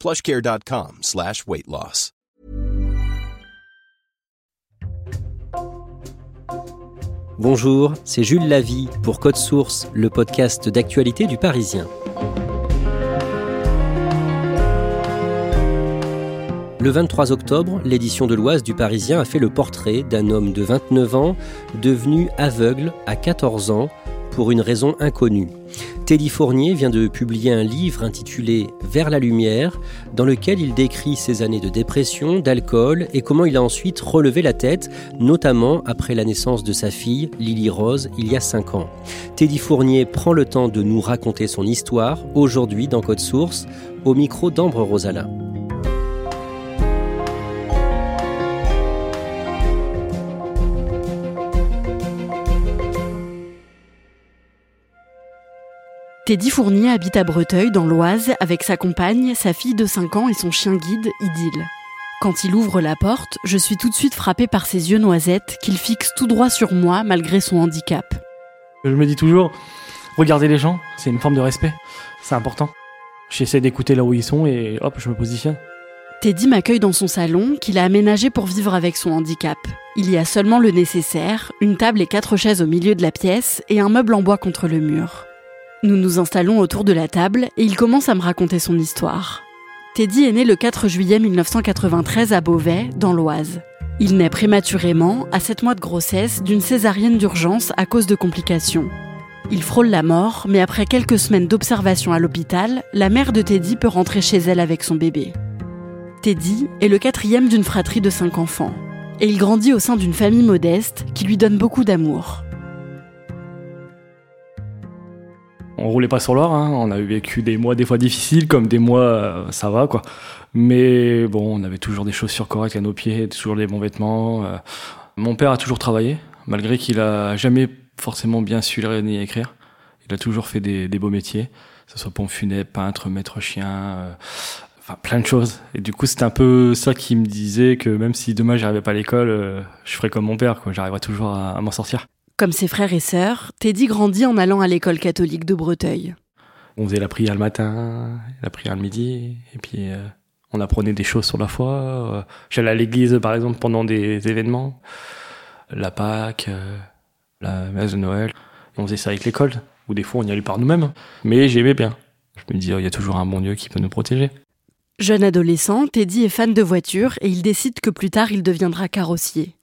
plushcare.com slash weight loss. Bonjour, c'est Jules Lavie pour Code Source, le podcast d'actualité du Parisien. Le 23 octobre, l'édition de l'Oise du Parisien a fait le portrait d'un homme de 29 ans devenu aveugle à 14 ans pour une raison inconnue. Teddy Fournier vient de publier un livre intitulé Vers la lumière, dans lequel il décrit ses années de dépression, d'alcool et comment il a ensuite relevé la tête, notamment après la naissance de sa fille, Lily Rose, il y a 5 ans. Teddy Fournier prend le temps de nous raconter son histoire, aujourd'hui dans Code Source, au micro d'Ambre Rosala. Teddy Fournier habite à Breteuil, dans l'Oise, avec sa compagne, sa fille de 5 ans et son chien guide, Idylle. Quand il ouvre la porte, je suis tout de suite frappée par ses yeux noisettes qu'il fixe tout droit sur moi malgré son handicap. Je me dis toujours, regarder les gens, c'est une forme de respect. C'est important. J'essaie d'écouter là où ils sont et hop, je me positionne. Teddy m'accueille dans son salon qu'il a aménagé pour vivre avec son handicap. Il y a seulement le nécessaire, une table et quatre chaises au milieu de la pièce et un meuble en bois contre le mur. Nous nous installons autour de la table et il commence à me raconter son histoire. Teddy est né le 4 juillet 1993 à Beauvais, dans l'Oise. Il naît prématurément, à 7 mois de grossesse, d'une césarienne d'urgence à cause de complications. Il frôle la mort, mais après quelques semaines d'observation à l'hôpital, la mère de Teddy peut rentrer chez elle avec son bébé. Teddy est le quatrième d'une fratrie de cinq enfants, et il grandit au sein d'une famille modeste qui lui donne beaucoup d'amour. On roulait pas sur l'or, hein. on a vécu des mois des fois difficiles, comme des mois euh, ça va quoi. Mais bon, on avait toujours des chaussures correctes à nos pieds, toujours les bons vêtements. euh. Mon père a toujours travaillé, malgré qu'il a jamais forcément bien su lire ni écrire. Il a toujours fait des, des beaux métiers, que ce soit pompe funèbre, peintre, maître chien, euh, enfin plein de choses. Et du coup, c'était un peu ça qui me disait que même si demain j'arrivais pas à l'école, je ferais comme mon père, quoi. J'arriverais toujours à, à m'en sortir. Comme ses frères et sœurs, Teddy grandit en allant à l'école catholique de Breteuil. On faisait la prière le matin, la prière le midi, et puis euh, on apprenait des choses sur la foi. euh, J'allais à l'église, par exemple, pendant des événements, la Pâque, euh, la messe de Noël. On faisait ça avec l'école, ou des fois on y allait par nous-mêmes. Mais j'aimais bien. Je me disais, oh, il y a toujours un bon Dieu qui peut nous protéger. Jeune adolescent, Teddy est fan de voitures et il décide que plus tard il deviendra carrossier.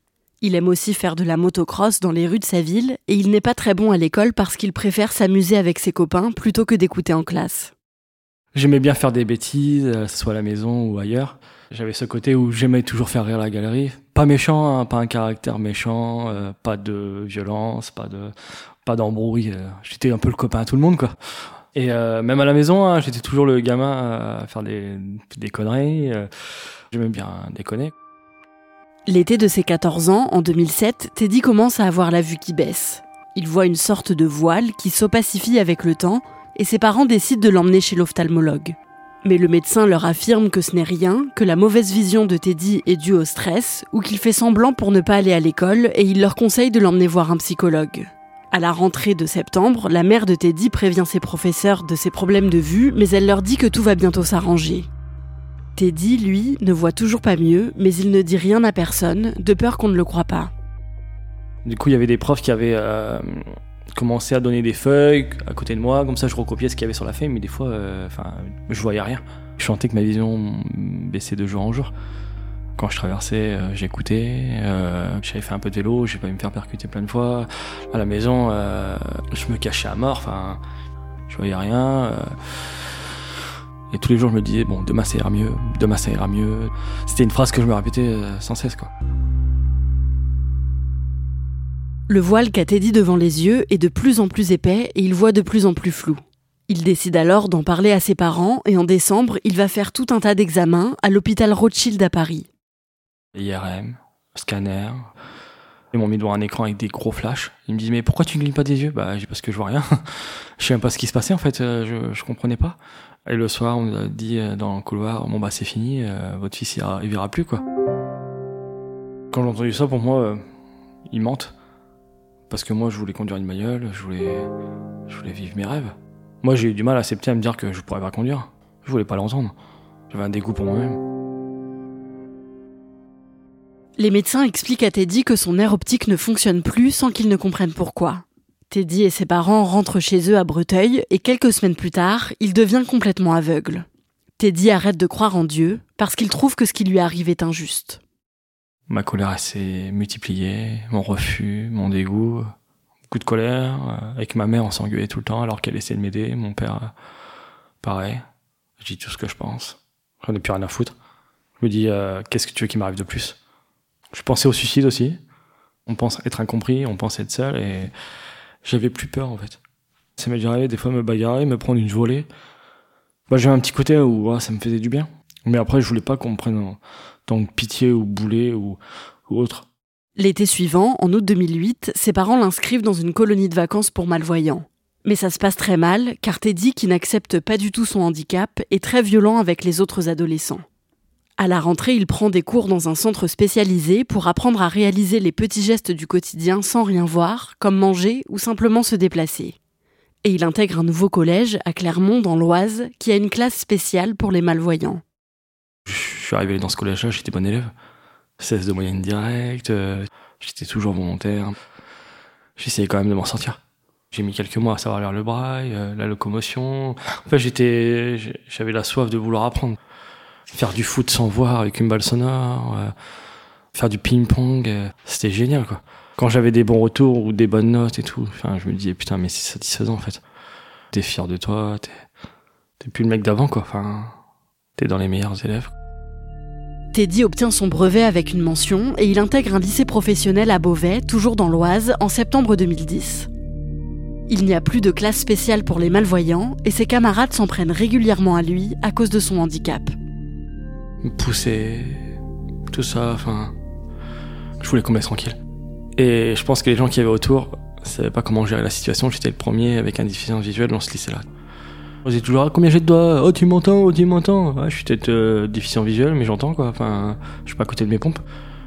Il aime aussi faire de la motocross dans les rues de sa ville et il n'est pas très bon à l'école parce qu'il préfère s'amuser avec ses copains plutôt que d'écouter en classe. J'aimais bien faire des bêtises, euh, soit à la maison ou ailleurs. J'avais ce côté où j'aimais toujours faire rire la galerie. Pas méchant, hein, pas un caractère méchant, euh, pas de violence, pas de pas d'embrouille. euh. J'étais un peu le copain à tout le monde, quoi. Et même à la maison, hein, j'étais toujours le gamin à faire des, des conneries. J'aimais bien déconner. L'été de ses 14 ans, en 2007, Teddy commence à avoir la vue qui baisse. Il voit une sorte de voile qui s'opacifie avec le temps et ses parents décident de l'emmener chez l'ophtalmologue. Mais le médecin leur affirme que ce n'est rien, que la mauvaise vision de Teddy est due au stress ou qu'il fait semblant pour ne pas aller à l'école et il leur conseille de l'emmener voir un psychologue. À la rentrée de septembre, la mère de Teddy prévient ses professeurs de ses problèmes de vue, mais elle leur dit que tout va bientôt s'arranger. Teddy, lui, ne voit toujours pas mieux, mais il ne dit rien à personne, de peur qu'on ne le croie pas. Du coup, il y avait des profs qui avaient euh, commencé à donner des feuilles à côté de moi, comme ça je recopiais ce qu'il y avait sur la feuille, mais des fois, euh, enfin, je voyais rien. Je sentais que ma vision baissait de jour en jour. Quand je traversais, euh, j'écoutais. Euh, J'avais fait un peu de vélo, j'ai pas me faire percuter plein de fois. À la maison, euh, je me cachais à mort. Enfin, je voyais rien. Et tous les jours, je me disais bon, demain ça ira mieux, demain ça ira mieux. C'était une phrase que je me répétais euh, sans cesse, quoi. Le voile qu'a Teddy devant les yeux est de plus en plus épais et il voit de plus en plus flou. Il décide alors d'en parler à ses parents et en décembre, il va faire tout un tas d'examens à l'hôpital Rothschild à Paris. IRM, scanner. Ils m'ont mis devant un écran avec des gros flashs. Ils me disent mais pourquoi tu ne clignes pas des yeux? Bah parce que je vois rien. je sais même pas ce qui se passait en fait. euh, Je, je comprenais pas. Et le soir on dit euh, dans le couloir bon bah c'est fini, euh, votre fils il, il verra plus quoi. Quand j'ai entendu ça pour moi, euh, ils mentent. Parce que moi je voulais conduire une bagnole, je voulais, je voulais vivre mes rêves. Moi j'ai eu du mal à accepter à me dire que je pourrais pas conduire. Je voulais pas l'entendre. J'avais un dégoût pour moi-même. Les médecins expliquent à Teddy que son nerf optique ne fonctionne plus sans qu'il ne comprenne pourquoi. Teddy et ses parents rentrent chez eux à Breteuil et quelques semaines plus tard, il devient complètement aveugle. Teddy arrête de croire en Dieu parce qu'il trouve que ce qui lui arrive est injuste. Ma colère s'est multipliée, mon refus, mon dégoût, beaucoup de colère. Euh, Avec ma mère, on s'engueulait tout le temps alors qu'elle essayait de m'aider. Mon père, euh, pareil. Je dis tout ce que je pense. J'en ai plus rien à foutre. Je me dis, euh, qu'est-ce que tu veux qu'il m'arrive de plus? Je pensais au suicide aussi. On pense être incompris, on pense être seul et j'avais plus peur en fait. Ça m'est déjà arrivé des fois me bagarrer, me prendre une volée. Moi j'avais un petit côté où ah, ça me faisait du bien. Mais après je voulais pas qu'on me prenne en tant que pitié ou boulet ou, ou autre. L'été suivant, en août 2008, ses parents l'inscrivent dans une colonie de vacances pour malvoyants. Mais ça se passe très mal, car Teddy, qui n'accepte pas du tout son handicap, est très violent avec les autres adolescents. À la rentrée, il prend des cours dans un centre spécialisé pour apprendre à réaliser les petits gestes du quotidien sans rien voir, comme manger ou simplement se déplacer. Et il intègre un nouveau collège à Clermont, dans l'Oise, qui a une classe spéciale pour les malvoyants. Je suis arrivé dans ce collège-là, j'étais bon élève. 16 de moyenne directe, euh, j'étais toujours volontaire. J'essayais quand même de m'en sortir. J'ai mis quelques mois à savoir lire le braille, euh, la locomotion. En fait, j'étais, j'avais la soif de vouloir apprendre. Faire du foot sans voir avec une balle sonore, euh, faire du ping-pong, euh, c'était génial, quoi. Quand j'avais des bons retours ou des bonnes notes et tout, je me disais, putain, mais c'est satisfaisant, en fait. T'es fier de toi, t'es, t'es plus le mec d'avant, quoi. Enfin, t'es dans les meilleurs élèves. Teddy obtient son brevet avec une mention et il intègre un lycée professionnel à Beauvais, toujours dans l'Oise, en septembre 2010. Il n'y a plus de classe spéciale pour les malvoyants et ses camarades s'en prennent régulièrement à lui à cause de son handicap. Pousser, tout ça, enfin, je voulais qu'on me laisse tranquille. Et je pense que les gens qui avaient autour savaient pas comment gérer la situation. J'étais le premier avec un déficient visuel dans ce lycée-là. On disait toujours, ah, combien j'ai de doigts? Oh, tu m'entends Oh, tu m'entends Je suis peut-être euh, déficient visuel, mais j'entends, quoi. Enfin, je suis pas à côté de mes pompes.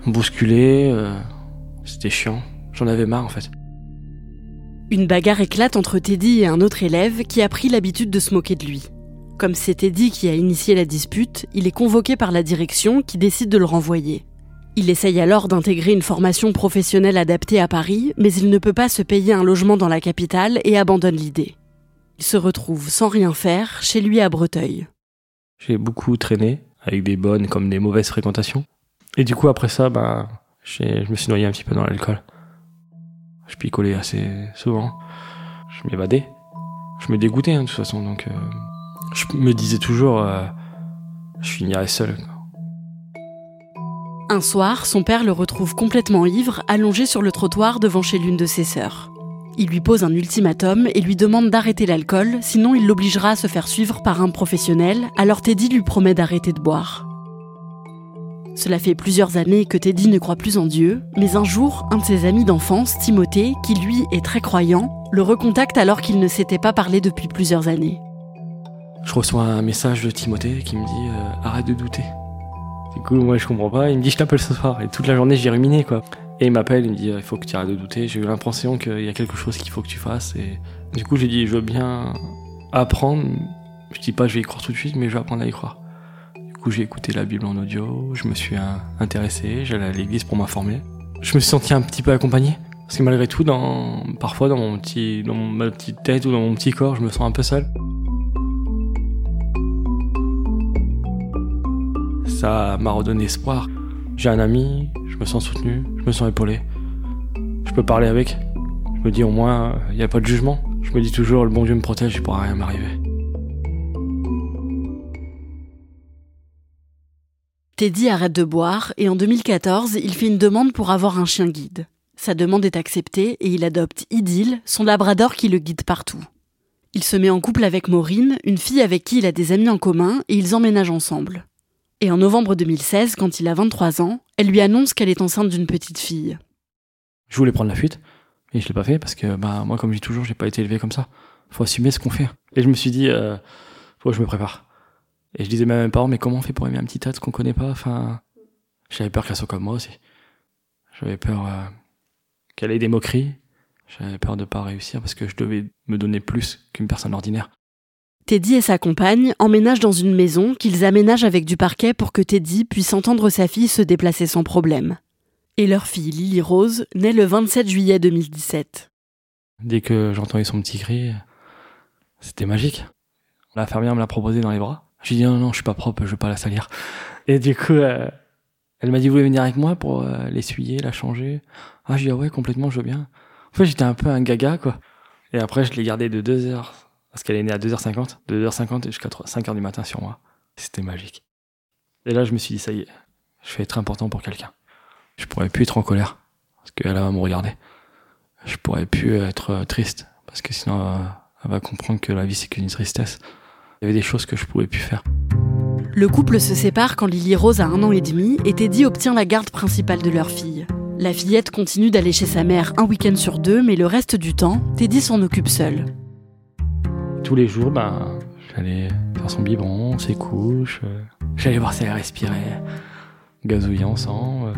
Bousculé, euh, c'était chiant. J'en avais marre, en fait. Une bagarre éclate entre Teddy et un autre élève qui a pris l'habitude de se moquer de lui. Comme c'est Teddy qui a initié la dispute, il est convoqué par la direction qui décide de le renvoyer. Il essaye alors d'intégrer une formation professionnelle adaptée à Paris, mais il ne peut pas se payer un logement dans la capitale et abandonne l'idée. Il se retrouve sans rien faire chez lui à Breteuil. J'ai beaucoup traîné, avec des bonnes comme des mauvaises fréquentations. Et du coup, après ça, bah, je me suis noyé un petit peu dans l'alcool. Je picolais assez souvent. Je m'évadais. Je me dégoûtais, hein, de toute façon, donc euh, je me disais toujours, euh, je finirais seul. Un soir, son père le retrouve complètement ivre, allongé sur le trottoir devant chez l'une de ses sœurs. Il lui pose un ultimatum et lui demande d'arrêter l'alcool, sinon il l'obligera à se faire suivre par un professionnel, alors Teddy lui promet d'arrêter de boire. Cela fait plusieurs années que Teddy ne croit plus en Dieu, mais un jour, un de ses amis d'enfance, Timothée, qui lui est très croyant, le recontacte alors qu'il ne s'était pas parlé depuis plusieurs années. Je reçois un message de Timothée qui me dit euh, arrête de douter. Du coup, moi je comprends pas. Il me dit je t'appelle ce soir. Et toute la journée j'ai ruminé quoi. Et il m'appelle, il me dit il faut que tu arrêtes de douter. J'ai eu l'impression qu'il y a quelque chose qu'il faut que tu fasses. Et du coup, j'ai dit je veux bien apprendre. Je dis pas je vais y croire tout de suite, mais je vais apprendre à y croire. Du coup, j'ai écouté la Bible en audio. Je me suis euh, intéressé. J'allais à l'église pour m'informer. Je me suis senti un petit peu accompagné. Parce que malgré tout, dans, parfois dans mon petit, dans ma petite tête ou dans mon petit corps, je me sens un peu seul. Ça m'a redonné espoir. J'ai un ami, je me sens soutenu, je me sens épaulé. Je peux parler avec. Je me dis au moins, il n'y a pas de jugement. Je me dis toujours, le bon Dieu me protège, il pourra rien m'arriver. Teddy arrête de boire et en 2014, il fait une demande pour avoir un chien guide. Sa demande est acceptée et il adopte Idylle, son labrador qui le guide partout. Il se met en couple avec Maureen, une fille avec qui il a des amis en commun, et ils emménagent ensemble. Et en novembre 2016, quand il a 23 ans, elle lui annonce qu'elle est enceinte d'une petite fille. Je voulais prendre la fuite, et je l'ai pas fait parce que bah moi comme je dis toujours, j'ai pas été élevé comme ça. Faut assumer ce qu'on fait. Et je me suis dit, euh, faut que je me prépare. Et je disais même à mes parents, mais comment on fait pour aimer un petit tas qu'on connaît pas? Enfin, j'avais peur qu'elle soit comme moi aussi. J'avais peur euh, qu'elle ait des moqueries. J'avais peur de pas réussir parce que je devais me donner plus qu'une personne ordinaire. Teddy et sa compagne emménagent dans une maison qu'ils aménagent avec du parquet pour que Teddy puisse entendre sa fille se déplacer sans problème. Et leur fille, Lily Rose, naît le 27 juillet 2017. Dès que j'entendais son petit cri, c'était magique. L'infirmière me l'a proposé dans les bras. J'ai dit non, non, je suis pas propre, je veux pas la salir. Et du coup, euh, elle m'a dit, vous voulez venir avec moi pour euh, l'essuyer, la changer? Ah, j'ai dit, ah ouais, complètement, je veux bien. En fait, j'étais un peu un gaga, quoi. Et après, je l'ai gardé de 2h, parce qu'elle est née à 2h50, de 2h50 jusqu'à 5h du matin sur moi. C'était magique. Et là, je me suis dit, ça y est, je vais être important pour quelqu'un. Je pourrais plus être en colère, parce qu'elle va me regarder. Je pourrais plus être triste, parce que sinon, elle va comprendre que la vie, c'est qu'une tristesse. Il y avait des choses que je pouvais plus faire. Le couple se sépare quand Lily Rose a un an et demi et Teddy obtient la garde principale de leur fille. La fillette continue d'aller chez sa mère un week-end sur deux, mais le reste du temps, Teddy s'en occupe seul. Tous les jours, ben, j'allais faire son biberon, ses couches, euh, j'allais voir si elle respirait, gazouiller ensemble,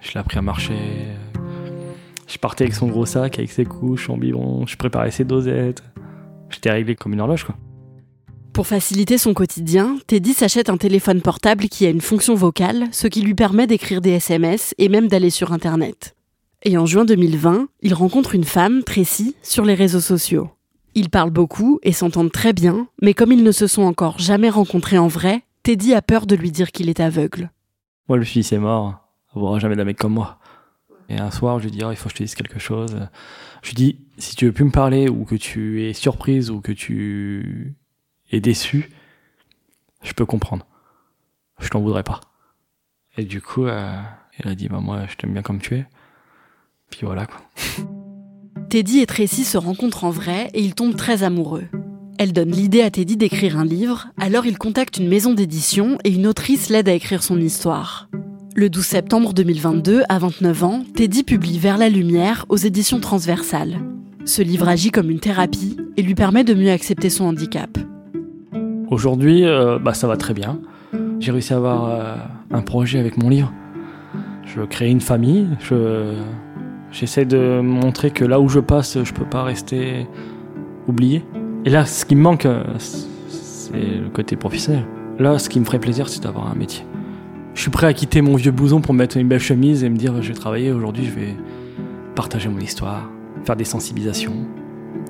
je l'ai appris à marcher, je partais avec son gros sac, avec ses couches, son biberon, je préparais ses dosettes. J'étais réglé comme une horloge, quoi. Pour faciliter son quotidien, Teddy s'achète un téléphone portable qui a une fonction vocale, ce qui lui permet d'écrire des SMS et même d'aller sur Internet. Et en juin 2020, il rencontre une femme, Tracy, sur les réseaux sociaux. Ils parlent beaucoup et s'entendent très bien, mais comme ils ne se sont encore jamais rencontrés en vrai, Teddy a peur de lui dire qu'il est aveugle. Moi, le fils c'est mort. On jamais d'un mec comme moi. Et un soir, je lui dis, oh, il faut que je te dise quelque chose. Je lui dis, si tu veux plus me parler ou que tu es surprise ou que tu et déçu, je peux comprendre. Je t'en voudrais pas. Et du coup, euh, il a dit, bah moi, je t'aime bien comme tu es. Puis voilà quoi. Teddy et Tracy se rencontrent en vrai et ils tombent très amoureux. Elle donne l'idée à Teddy d'écrire un livre, alors il contacte une maison d'édition et une autrice l'aide à écrire son histoire. Le 12 septembre 2022, à 29 ans, Teddy publie Vers la lumière aux éditions transversales. Ce livre agit comme une thérapie et lui permet de mieux accepter son handicap. Aujourd'hui, euh, bah, ça va très bien. J'ai réussi à avoir euh, un projet avec mon livre. Je créer une famille. J'essaie de montrer que là où je passe, je peux pas rester oublié. Et là, ce qui me manque, euh, c'est le côté professionnel. Là, ce qui me ferait plaisir, c'est d'avoir un métier. Je suis prêt à quitter mon vieux blouson pour mettre une belle chemise et me dire je vais travailler aujourd'hui, je vais partager mon histoire, faire des sensibilisations.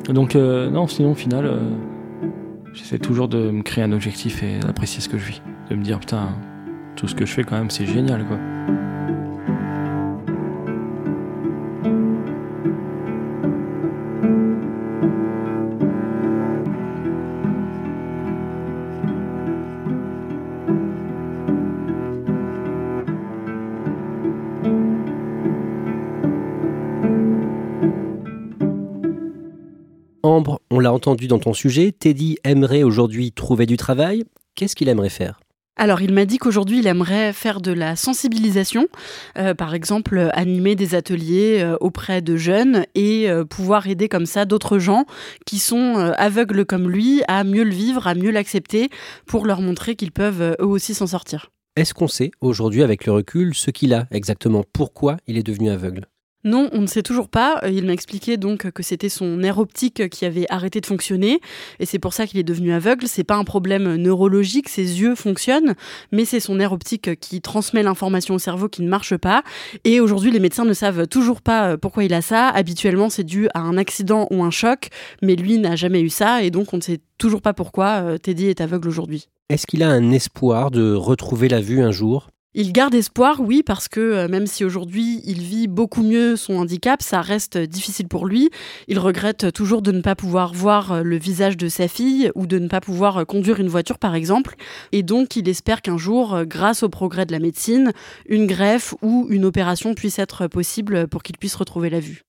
Donc non, sinon au final, J'essaie toujours de me créer un objectif et d'apprécier ce que je vis. De me dire, putain, tout ce que je fais quand même, c'est génial, quoi. Ambre, on l'a entendu dans ton sujet, Teddy aimerait aujourd'hui trouver du travail. Qu'est-ce qu'il aimerait faire? Alors, il m'a dit qu'aujourd'hui, il aimerait faire de la sensibilisation, euh, par exemple, animer des ateliers euh, auprès de jeunes et euh, pouvoir aider comme ça d'autres gens qui sont aveugles comme lui à mieux le vivre, à mieux l'accepter, pour leur montrer qu'ils peuvent eux aussi s'en sortir. Est-ce qu'on sait aujourd'hui, avec le recul, ce qu'il a exactement? Pourquoi il est devenu aveugle? Non, on ne sait toujours pas. Euh, il m'a expliqué donc que c'était son nerf optique qui avait arrêté de fonctionner et c'est pour ça qu'il est devenu aveugle. C'est pas un problème neurologique, ses yeux fonctionnent, mais c'est son nerf optique qui transmet l'information au cerveau qui ne marche pas. Et aujourd'hui, les médecins ne savent toujours pas euh, pourquoi il a ça. Habituellement, c'est dû à un accident ou un choc, mais lui n'a jamais eu ça et donc on ne sait toujours pas pourquoi euh, Teddy est aveugle aujourd'hui. Est-ce qu'il a un espoir de retrouver la vue un jour? Il garde espoir, oui, parce que euh, même si aujourd'hui il vit beaucoup mieux son handicap, ça reste difficile pour lui. Il regrette toujours de ne pas pouvoir voir euh, le visage de sa fille ou de ne pas pouvoir euh, conduire une voiture, par exemple. Et donc il espère qu'un jour, grâce au progrès de la médecine, une greffe ou une opération puisse être possible pour qu'il puisse retrouver la vue.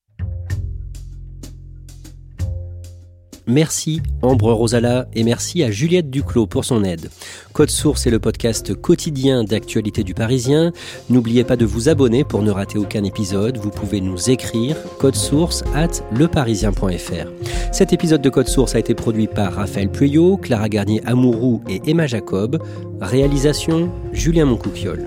Merci Ambre Rosala et merci à Juliette Duclos pour son aide. Code Source est le podcast quotidien d'actualité du Parisien. N'oubliez pas de vous abonner pour ne rater aucun épisode. Vous pouvez nous écrire code source at leparisien.fr. Cet épisode de Code Source a été produit par Raphaël Pueyo, Clara Garnier Amourou et Emma Jacob. Réalisation Julien Moncouquiole.